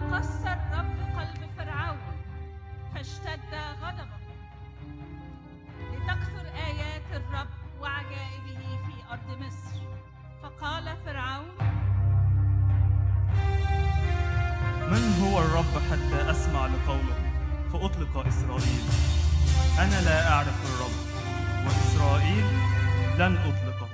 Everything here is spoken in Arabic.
وقسى الرب قلب فرعون فاشتد غضبه. لتكثر آيات الرب وعجائبه في أرض مصر. فقال فرعون من هو الرب حتى أسمع لقوله فأطلق إسرائيل؟ أنا لا أعرف الرب وإسرائيل لن أطلقه.